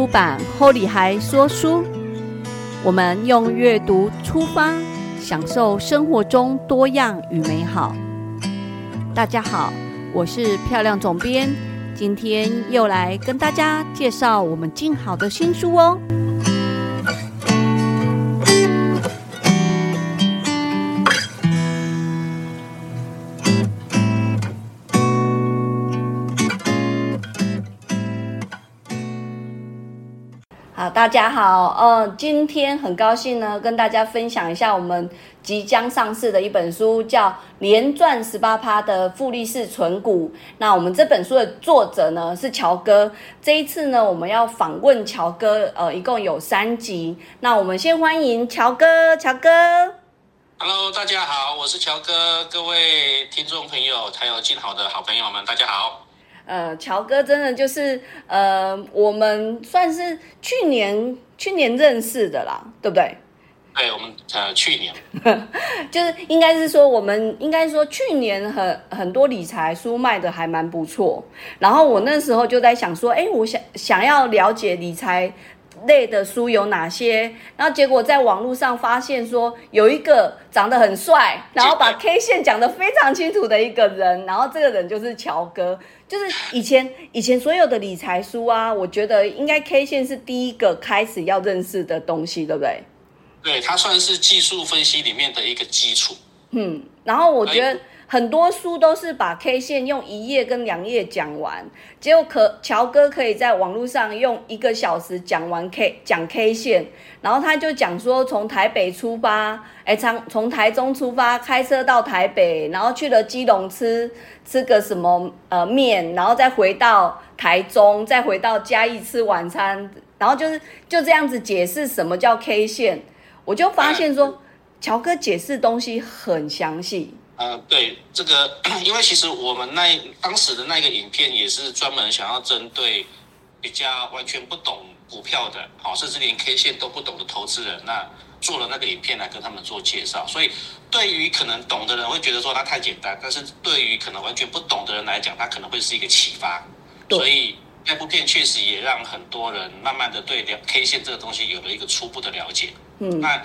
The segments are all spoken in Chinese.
出版《后里孩说书》，我们用阅读出发，享受生活中多样与美好。大家好，我是漂亮总编，今天又来跟大家介绍我们静好的新书哦。好，大家好，呃，今天很高兴呢，跟大家分享一下我们即将上市的一本书，叫《连赚十八趴的复利式存股》。那我们这本书的作者呢是乔哥，这一次呢我们要访问乔哥，呃，一共有三集。那我们先欢迎乔哥，乔哥。Hello，大家好，我是乔哥，各位听众朋友，还有静好的好朋友们，大家好。呃，乔哥真的就是呃，我们算是去年去年认识的啦，对不对？对，我们呃去年。就是应该是说，我们应该说去年很很多理财书卖的还蛮不错，然后我那时候就在想说，哎，我想想要了解理财类的书有哪些，然后结果在网络上发现说有一个长得很帅，然后把 K 线讲得非常清楚的一个人，然后这个人就是乔哥，就是以前以前所有的理财书啊，我觉得应该 K 线是第一个开始要认识的东西，对不对？对它算是技术分析里面的一个基础。嗯，然后我觉得很多书都是把 K 线用一页跟两页讲完，结果可乔哥可以在网络上用一个小时讲完 K 讲 K 线，然后他就讲说从台北出发，哎，从从台中出发，开车到台北，然后去了基隆吃吃个什么呃面，然后再回到台中，再回到嘉义吃晚餐，然后就是就这样子解释什么叫 K 线，我就发现说。乔哥解释东西很详细，呃，对这个，因为其实我们那当时的那个影片也是专门想要针对比较完全不懂股票的，好，甚至连 K 线都不懂的投资人，那做了那个影片来跟他们做介绍。所以对于可能懂的人会觉得说它太简单，但是对于可能完全不懂的人来讲，它可能会是一个启发。所以那部片确实也让很多人慢慢的对了 K 线这个东西有了一个初步的了解。嗯，那。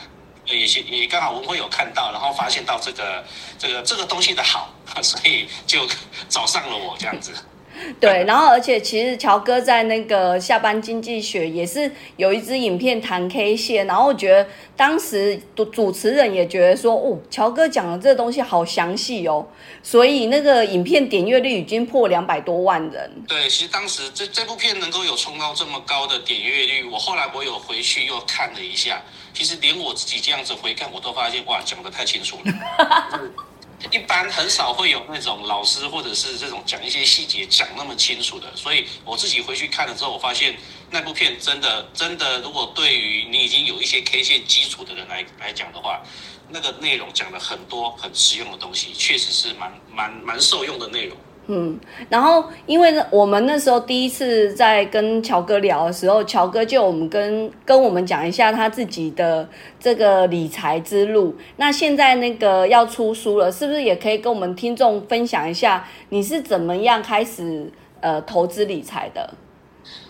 也是也刚好文辉有看到，然后发现到这个这个这个东西的好，所以就找上了我这样子。对，然后而且其实乔哥在那个下班经济学也是有一支影片谈 K 线，然后我觉得当时主主持人也觉得说，哦，乔哥讲的这个东西好详细哦，所以那个影片点阅率已经破两百多万人。对，其实当时这这部片能够有冲到这么高的点阅率，我后来我有回去又看了一下，其实连我自己这样子回看，我都发现哇，讲的太清楚了。一般很少会有那种老师或者是这种讲一些细节讲那么清楚的，所以我自己回去看了之后，我发现那部片真的真的，如果对于你已经有一些 K 线基础的人来来讲的话，那个内容讲了很多很实用的东西，确实是蛮蛮蛮受用的内容。嗯，然后因为呢，我们那时候第一次在跟乔哥聊的时候，乔哥就我们跟跟我们讲一下他自己的这个理财之路。那现在那个要出书了，是不是也可以跟我们听众分享一下你是怎么样开始呃投资理财的？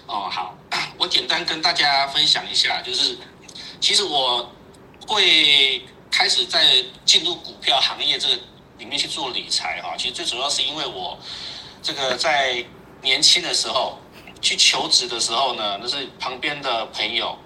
哦，好，我简单跟大家分享一下，就是其实我会开始在进入股票行业这个。里面去做理财哈，其实最主要是因为我这个在年轻的时候去求职的时候呢，那是旁边的朋友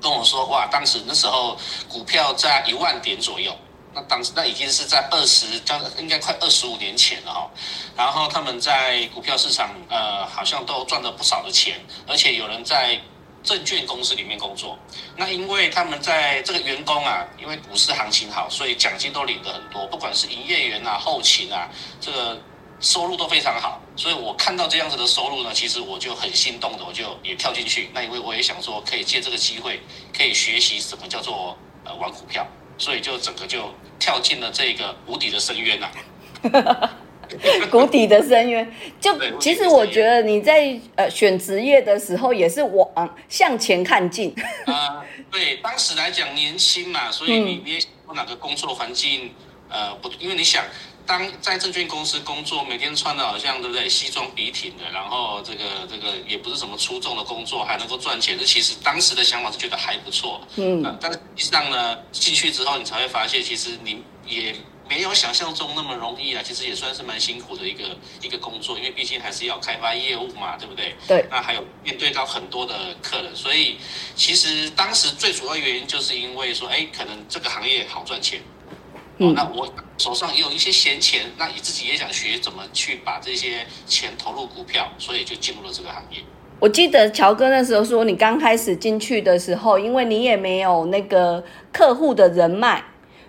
跟我说，哇，当时那时候股票在一万点左右，那当时那已经是在二十将应该快二十五年前了哈。然后他们在股票市场呃好像都赚了不少的钱，而且有人在。证券公司里面工作，那因为他们在这个员工啊，因为股市行情好，所以奖金都领得很多，不管是营业员啊、后勤啊，这个收入都非常好。所以我看到这样子的收入呢，其实我就很心动的，我就也跳进去。那因为我也想说，可以借这个机会，可以学习什么叫做呃玩股票，所以就整个就跳进了这个无底的深渊呐、啊。谷底的深渊，就其实我觉得你在呃选职业的时候也是往向前看进。啊，对，当时来讲年轻嘛，所以你你也哪个工作环境呃不，因为你想当在证券公司工作，每天穿的好像对不对，西装笔挺的，然后这个这个也不是什么出众的工作，还能够赚钱，这其实当时的想法是觉得还不错。嗯，但是实际上呢，进去之后你才会发现，其实你也没有想象中那么容易啊。其实也算是蛮辛苦的一个一个工作，因为毕竟还是要开发业务嘛，对不对？对。那还有面对到很多的客人，所以其实当时最主要原因就是因为说，哎，可能这个行业好赚钱。哦，那我手上也有一些闲钱，那你自己也想学怎么去把这些钱投入股票，所以就进入了这个行业。我记得乔哥那时候说，你刚开始进去的时候，因为你也没有那个客户的人脉，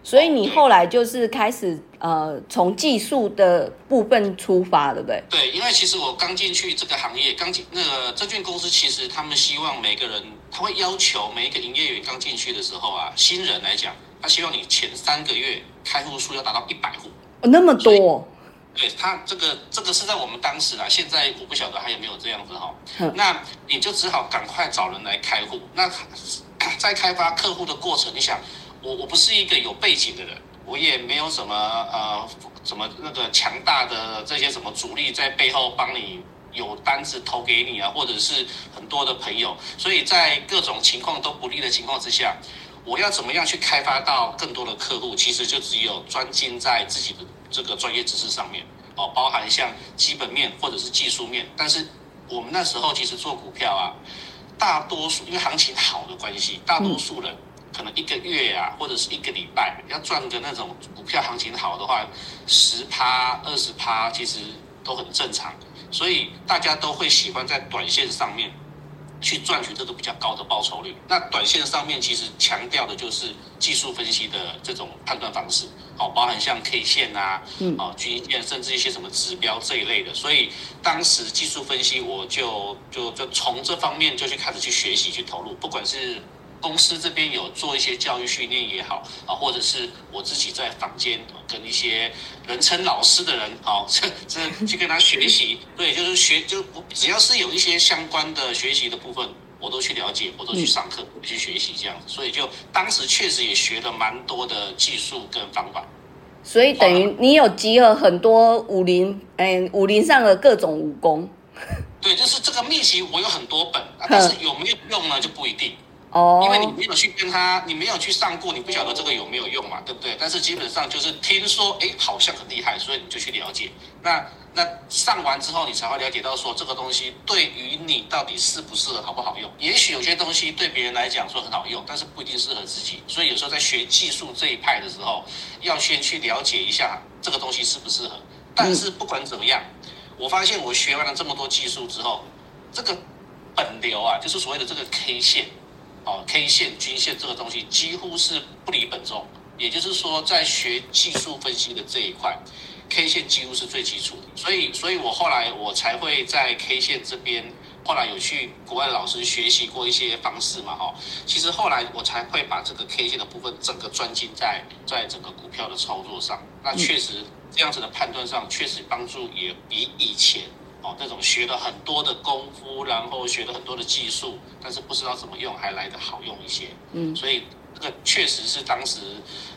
所以你后来就是开始呃从技术的部分出发，对不对？对，因为其实我刚进去这个行业，刚进那个证券公司，其实他们希望每个人，他会要求每一个营业员刚进去的时候啊，新人来讲。他希望你前三个月开户数要达到一百户，哦那么多。对他这个这个是在我们当时啊，现在我不晓得还有没有这样子哈。那你就只好赶快找人来开户。那在开发客户的过程，你想，我我不是一个有背景的人，我也没有什么呃什么那个强大的这些什么主力在背后帮你有单子投给你啊，或者是很多的朋友，所以在各种情况都不利的情况之下。我要怎么样去开发到更多的客户？其实就只有专精在自己的这个专业知识上面哦，包含像基本面或者是技术面。但是我们那时候其实做股票啊，大多数因为行情好的关系，大多数人可能一个月啊或者是一个礼拜要赚个那种股票行情好的话，十趴二十趴其实都很正常，所以大家都会喜欢在短线上面。去赚取这个比较高的报酬率。那短线上面其实强调的就是技术分析的这种判断方式，好，包含像 K 线啊，嗯，啊均线，甚至一些什么指标这一类的。所以当时技术分析，我就就就从这方面就去开始去学习去投入，不管是。公司这边有做一些教育训练也好啊，或者是我自己在房间跟一些人称老师的人，啊，这这去跟他学习，对，就是学，就只要是有一些相关的学习的部分，我都去了解，我都去上课去学习这样子，所以就当时确实也学了蛮多的技术跟方法。所以等于你有集合很多武林，嗯，武林上的各种武功。对，就是这个秘籍我有很多本，但是有没有用呢就不一定。哦，因为你没有去跟他，你没有去上过，你不晓得这个有没有用嘛，对不对？但是基本上就是听说，哎，好像很厉害，所以你就去了解。那那上完之后，你才会了解到说这个东西对于你到底适不适合，好不好用？也许有些东西对别人来讲说很好用，但是不一定适合自己。所以有时候在学技术这一派的时候，要先去了解一下这个东西适不适合。但是不管怎么样，我发现我学完了这么多技术之后，这个本流啊，就是所谓的这个 K 线。哦，K 线、均线这个东西几乎是不离本中，也就是说，在学技术分析的这一块，K 线几乎是最基础的。所以，所以我后来我才会在 K 线这边，后来有去国外老师学习过一些方式嘛，哈。其实后来我才会把这个 K 线的部分整个专精在在整个股票的操作上。那确实这样子的判断上，确实帮助也比以前。哦，那种学了很多的功夫，然后学了很多的技术，但是不知道怎么用，还来得好用一些。嗯，所以这个确实是当时，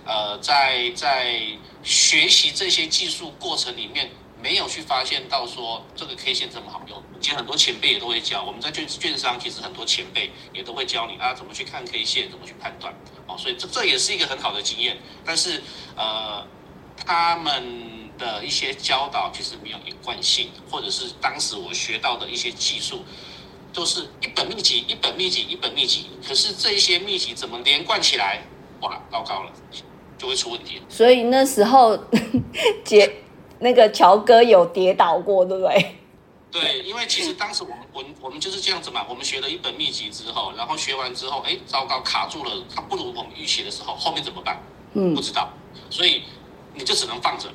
呃，在在学习这些技术过程里面，没有去发现到说这个 K 线这么好用。其实很多前辈也都会教，我们在券券商其实很多前辈也都会教你啊，怎么去看 K 线，怎么去判断。哦，所以这这也是一个很好的经验。但是呃，他们。的一些教导其实没有一贯性，或者是当时我学到的一些技术，都是一本秘籍，一本秘籍，一本秘籍。可是这一些秘籍怎么连贯起来，哇，糟糕了，就会出问题。所以那时候，杰那个乔哥有跌倒过，对不对？对，因为其实当时我们我我们就是这样子嘛，我们学了一本秘籍之后，然后学完之后，哎，糟糕，卡住了，它不如我们预期的时候，后面怎么办？嗯，不知道，所以你就只能放着。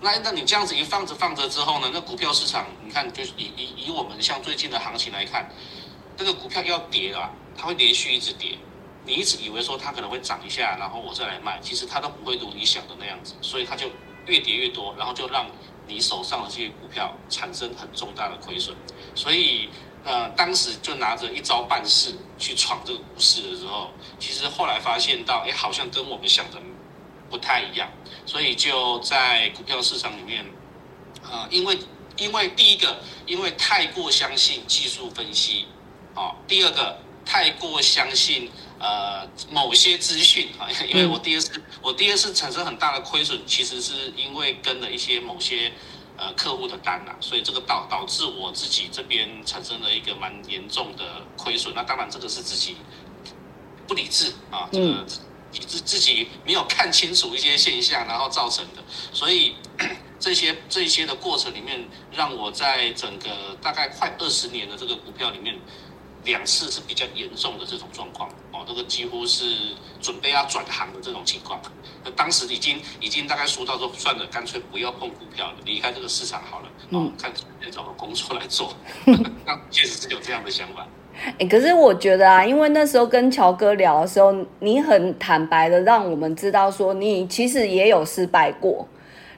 那那你这样子一放着放着之后呢？那股票市场，你看，就是以以以我们像最近的行情来看，这个股票要跌啊，它会连续一直跌。你一直以为说它可能会涨一下，然后我再来卖，其实它都不会如你想的那样子，所以它就越跌越多，然后就让你手上的这些股票产生很重大的亏损。所以呃，当时就拿着一招半式去闯这个股市的时候，其实后来发现到，哎，好像跟我们想的不太一样。所以就在股票市场里面，呃，因为因为第一个，因为太过相信技术分析，哦，第二个太过相信呃某些资讯啊，因为我第二次我第二次产生很大的亏损，其实是因为跟了一些某些呃客户的单呐，所以这个导导致我自己这边产生了一个蛮严重的亏损。那当然这个是自己不理智啊，这个自自己没有看清楚一些现象，然后造成的，所以。这些这些的过程里面，让我在整个大概快二十年的这个股票里面，两次是比较严重的这种状况哦，这个几乎是准备要转行的这种情况。那当时已经已经大概说到说，算了，干脆不要碰股票了，离开这个市场好了，哦，看随便找个工作来做。那确实是有这样的想法。哎，可是我觉得啊，因为那时候跟乔哥聊的时候，你很坦白的让我们知道说，你其实也有失败过。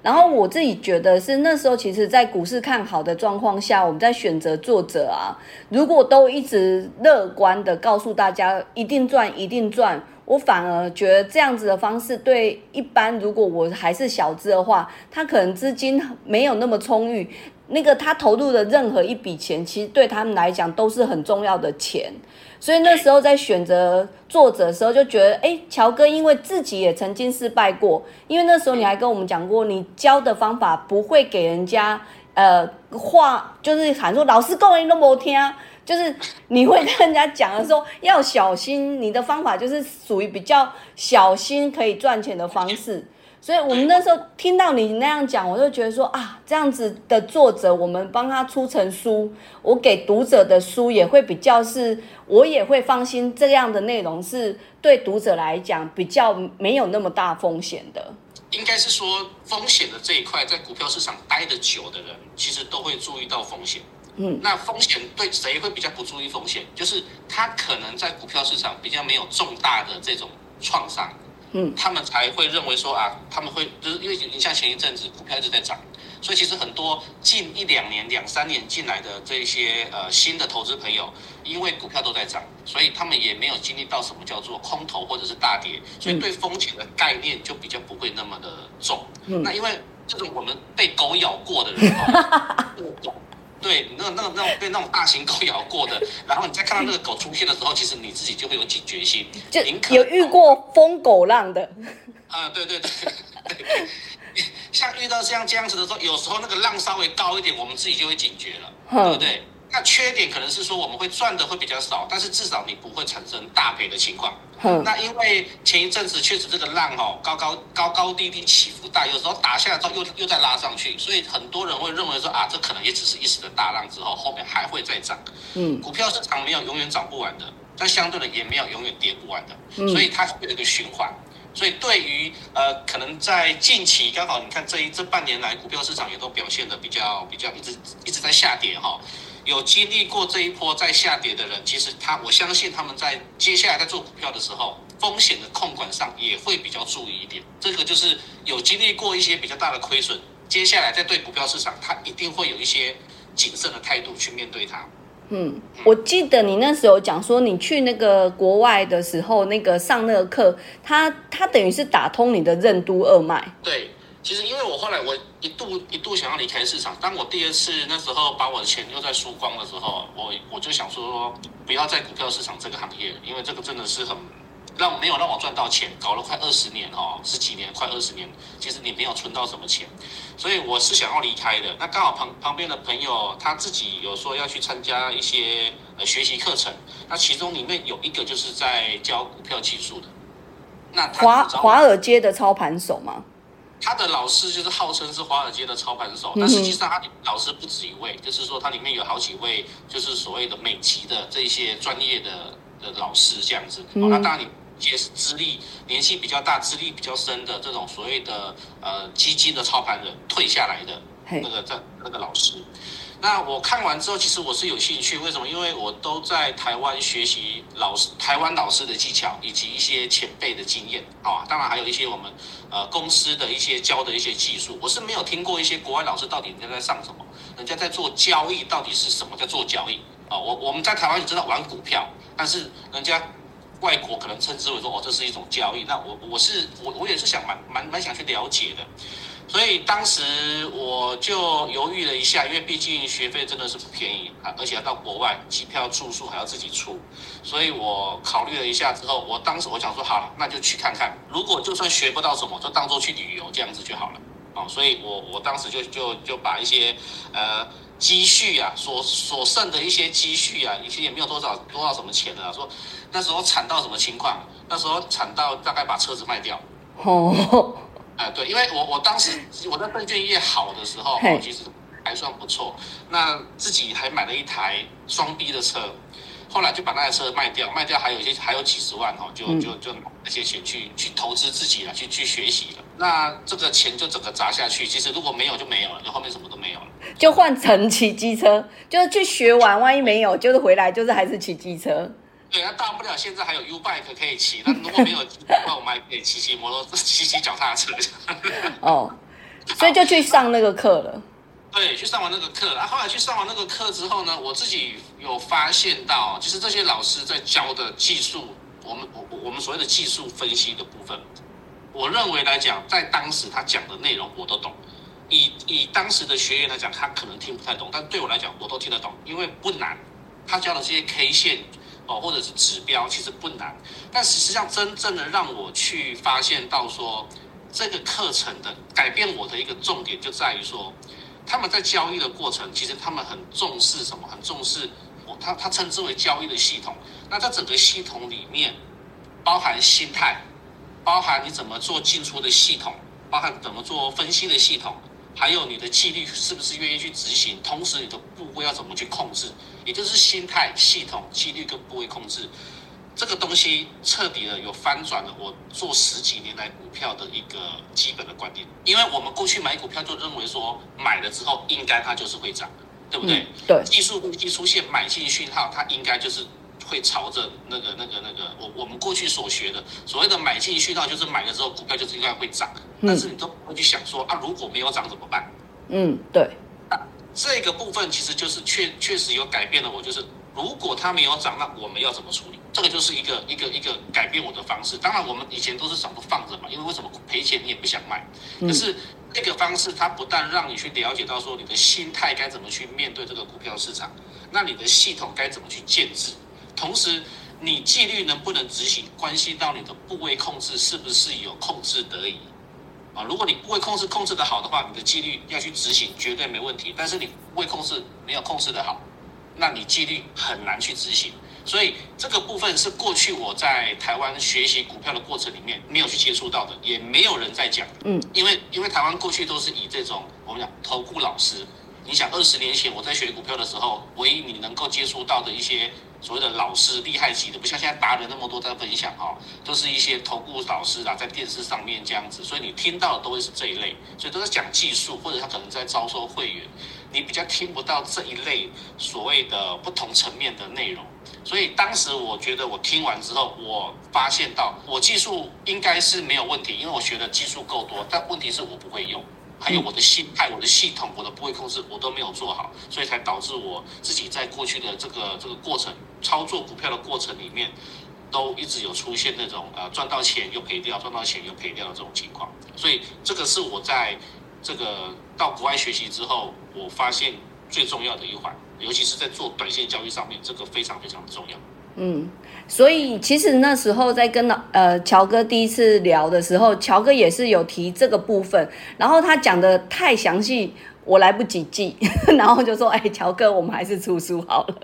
然后我自己觉得是那时候，其实，在股市看好的状况下，我们在选择作者啊，如果都一直乐观的告诉大家一定赚一定赚，我反而觉得这样子的方式对一般如果我还是小资的话，他可能资金没有那么充裕，那个他投入的任何一笔钱，其实对他们来讲都是很重要的钱。所以那时候在选择作者的时候，就觉得，哎，乔哥因为自己也曾经失败过，因为那时候你还跟我们讲过，你教的方法不会给人家，呃，话就是喊说老师够你都没听，就是你会跟人家讲的时候要小心，你的方法就是属于比较小心可以赚钱的方式。所以，我们那时候听到你那样讲，我就觉得说啊，这样子的作者，我们帮他出成书，我给读者的书也会比较是，我也会放心，这样的内容是对读者来讲比较没有那么大风险的。应该是说，风险的这一块，在股票市场待得久的人，其实都会注意到风险。嗯，那风险对谁会比较不注意风险？就是他可能在股票市场比较没有重大的这种创伤。嗯，他们才会认为说啊，他们会就是因为你像前一阵子股票一直在涨，所以其实很多近一两年、两三年进来的这些呃新的投资朋友，因为股票都在涨，所以他们也没有经历到什么叫做空头或者是大跌，所以对风险的概念就比较不会那么的重。那因为这种我们被狗咬过的人不懂。对，那那那种被那种大型狗咬过的，然后你再看到那个狗出现的时候，其实你自己就会有警觉心，就有遇过疯狗浪的。啊，对对对，像遇到像这样子的时候，有时候那个浪稍微高一点，我们自己就会警觉了，对不对？那缺点可能是说我们会赚的会比较少，但是至少你不会产生大赔的情况。那因为前一阵子确实这个浪哦高高高高低低起伏大，有时候打下来之后又又再拉上去，所以很多人会认为说啊这可能也只是一时的大浪，之后后面还会再涨。嗯，股票市场没有永远涨不完的，但相对的也没有永远跌不完的，所以它会有一个循环。所以对于呃可能在近期刚好你看这一这半年来股票市场也都表现的比较比较一直一直在下跌哈。有经历过这一波在下跌的人，其实他我相信他们在接下来在做股票的时候，风险的控管上也会比较注意一点。这个就是有经历过一些比较大的亏损，接下来在对股票市场，他一定会有一些谨慎的态度去面对它。嗯，我记得你那时候讲说，你去那个国外的时候，那个上那个课，他他等于是打通你的任督二脉。对。其实，因为我后来我一度一度想要离开市场，当我第二次那时候把我的钱又在输光的时候，我我就想说，不要在股票市场这个行业，因为这个真的是很让没有让我赚到钱，搞了快二十年哦，十几年快二十年，其实你没有存到什么钱，所以我是想要离开的。那刚好旁旁边的朋友他自己有说要去参加一些呃学习课程，那其中里面有一个就是在教股票技术的，那华华尔街的操盘手吗？他的老师就是号称是华尔街的操盘手，但实际上他老师不止一位，就是说他里面有好几位，就是所谓的美籍的这些专业的的老师这样子。那当然，你也是资历年纪比较大、资历比较深的这种所谓的呃基金的操盘人退下来的那个在那个老师。那我看完之后，其实我是有兴趣，为什么？因为我都在台湾学习老师、台湾老师的技巧，以及一些前辈的经验啊。当然还有一些我们呃公司的一些教的一些技术，我是没有听过一些国外老师到底人家在上什么，人家在做交易到底是什么在做交易啊？我我们在台湾也知道玩股票，但是人家外国可能称之为说哦，这是一种交易。那我我是我我也是想蛮蛮蛮想去了解的。所以当时我就犹豫了一下，因为毕竟学费真的是不便宜啊，而且要到国外，机票住宿还要自己出。所以我考虑了一下之后，我当时我想说，好，那就去看看。如果就算学不到什么，就当做去旅游这样子就好了。哦，所以我我当时就就就把一些呃积蓄啊，所所剩的一些积蓄啊，其实也没有多少多少什么钱了。说那时候惨到什么情况？那时候惨到大概把车子卖掉。哦。哎，对，因为我我当时我在证券业好的时候，其实还算不错。那自己还买了一台双 B 的车，后来就把那台车卖掉，卖掉还有一些还有几十万哈，就就就那些钱去去投资自己了，去去学习了。那这个钱就整个砸下去，其实如果没有就没有了，就后面什么都没有了。就换成骑机车，就是去学完，万一没有，就是回来就是还是骑机车。对，那大不了现在还有 U bike 可以骑。那如果没有机那我们还可以骑骑摩托骑骑脚踏车。哦，所以就去上那个课了。对，去上完那个课，然后后来去上完那个课之后呢，我自己有发现到，就是这些老师在教的技术，我们我我们所谓的技术分析的部分，我认为来讲，在当时他讲的内容我都懂。以以当时的学员来讲，他可能听不太懂，但对我来讲，我都听得懂，因为不难。他教的这些 K 线。哦，或者是指标其实不难，但实际上真正的让我去发现到说，这个课程的改变我的一个重点就在于说，他们在交易的过程，其实他们很重视什么？很重视我他他称之为交易的系统。那在整个系统里面，包含心态，包含你怎么做进出的系统，包含怎么做分析的系统。还有你的纪律是不是愿意去执行？同时你的部位要怎么去控制？也就是心态、系统、纪律跟部位控制，这个东西彻底的有翻转了我做十几年来股票的一个基本的观点。因为我们过去买股票就认为说买了之后应该它就是会涨，对不对？对。技术分析出现买进讯号，它应该就是。会朝着那个、那个、那个，我我们过去所学的所谓的买进去到，就是买了之后股票就是应该会涨，但是你都不会去想说啊，如果没有涨怎么办？嗯，对。那这个部分其实就是确确实有改变了我，就是如果它没有涨，那我们要怎么处理？这个就是一个一个一个改变我的方式。当然，我们以前都是想都放着嘛，因为为什么赔钱你也不想卖？可是这个方式它不但让你去了解到说你的心态该怎么去面对这个股票市场，那你的系统该怎么去建制？同时，你纪律能不能执行，关系到你的部位控制是不是有控制得宜啊？如果你部位控制控制的好的话，你的纪律要去执行绝对没问题。但是你部位控制没有控制的好，那你纪律很难去执行。所以这个部分是过去我在台湾学习股票的过程里面没有去接触到的，也没有人在讲。嗯，因为因为台湾过去都是以这种我们讲投顾老师。你想二十年前我在学股票的时候，唯一你能够接触到的一些所谓的老师厉害级的，不像现在达人那么多在分享哈，都是一些投顾老师啊，在电视上面这样子，所以你听到的都会是这一类，所以都是讲技术，或者他可能在招收会员，你比较听不到这一类所谓的不同层面的内容。所以当时我觉得我听完之后，我发现到我技术应该是没有问题，因为我学的技术够多，但问题是我不会用。还有我的心态、我的系统、我的部位控制，我都没有做好，所以才导致我自己在过去的这个这个过程操作股票的过程里面，都一直有出现那种呃赚到钱又赔掉、赚到钱又赔掉的这种情况。所以这个是我在这个到国外学习之后，我发现最重要的一环，尤其是在做短线交易上面，这个非常非常的重要。嗯，所以其实那时候在跟呃乔哥第一次聊的时候，乔哥也是有提这个部分，然后他讲的太详细，我来不及记，然后就说，哎，乔哥，我们还是出书好了。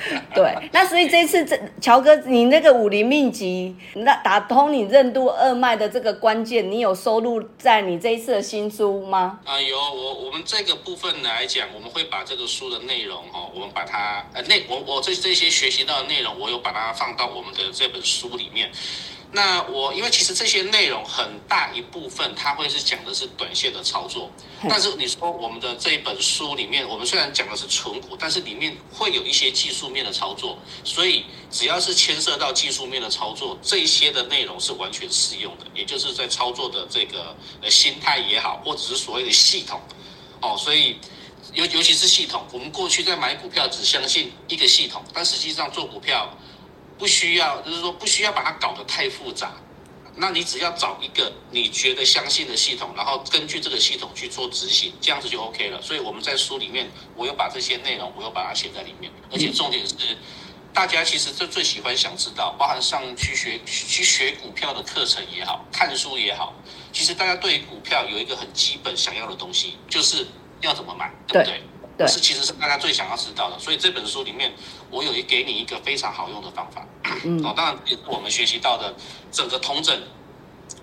对，那所以这次这乔哥，你那个武林秘籍，那打通你任督二脉的这个关键，你有收录在你这一次的新书吗？啊，有，我我们这个部分来讲，我们会把这个书的内容哦，我们把它呃内我我这这些学习到的内容，我有把它放到我们的这本书里面。那我因为其实这些内容很大一部分，它会是讲的是短线的操作。但是你说我们的这一本书里面，我们虽然讲的是纯股，但是里面会有一些技术面的操作。所以只要是牵涉到技术面的操作，这一些的内容是完全适用的。也就是在操作的这个呃心态也好，或者是所谓的系统哦。所以尤尤其是系统，我们过去在买股票只相信一个系统，但实际上做股票。不需要，就是说不需要把它搞得太复杂。那你只要找一个你觉得相信的系统，然后根据这个系统去做执行，这样子就 OK 了。所以我们在书里面，我有把这些内容，我有把它写在里面。而且重点是，大家其实最最喜欢想知道，包含上去学去学股票的课程也好，看书也好，其实大家对于股票有一个很基本想要的东西，就是要怎么买，对不对？是，其实是大家最想要知道的，所以这本书里面，我有一给你一个非常好用的方法。哦，当然也是我们学习到的整个通证，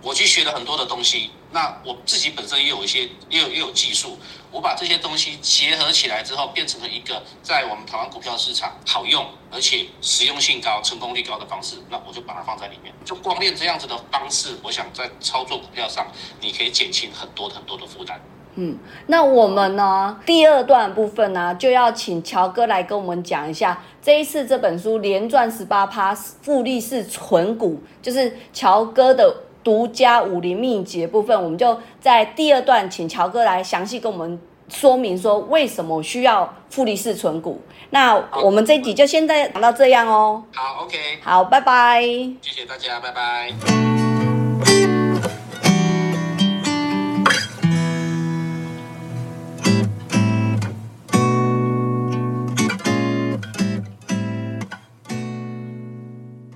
我去学了很多的东西。那我自己本身也有一些，也有也有技术，我把这些东西结合起来之后，变成了一个在我们台湾股票市场好用而且实用性高、成功率高的方式。那我就把它放在里面。就光练这样子的方式，我想在操作股票上，你可以减轻很多很多的负担。嗯，那我们呢？第二段部分呢，就要请乔哥来跟我们讲一下这一次这本书连赚十八趴复利式存股，就是乔哥的独家武林秘籍部分。我们就在第二段请乔哥来详细跟我们说明说为什么需要复利式存股。那我们这一集就现在讲到这样哦。好，OK。好，拜拜。谢谢大家，拜拜。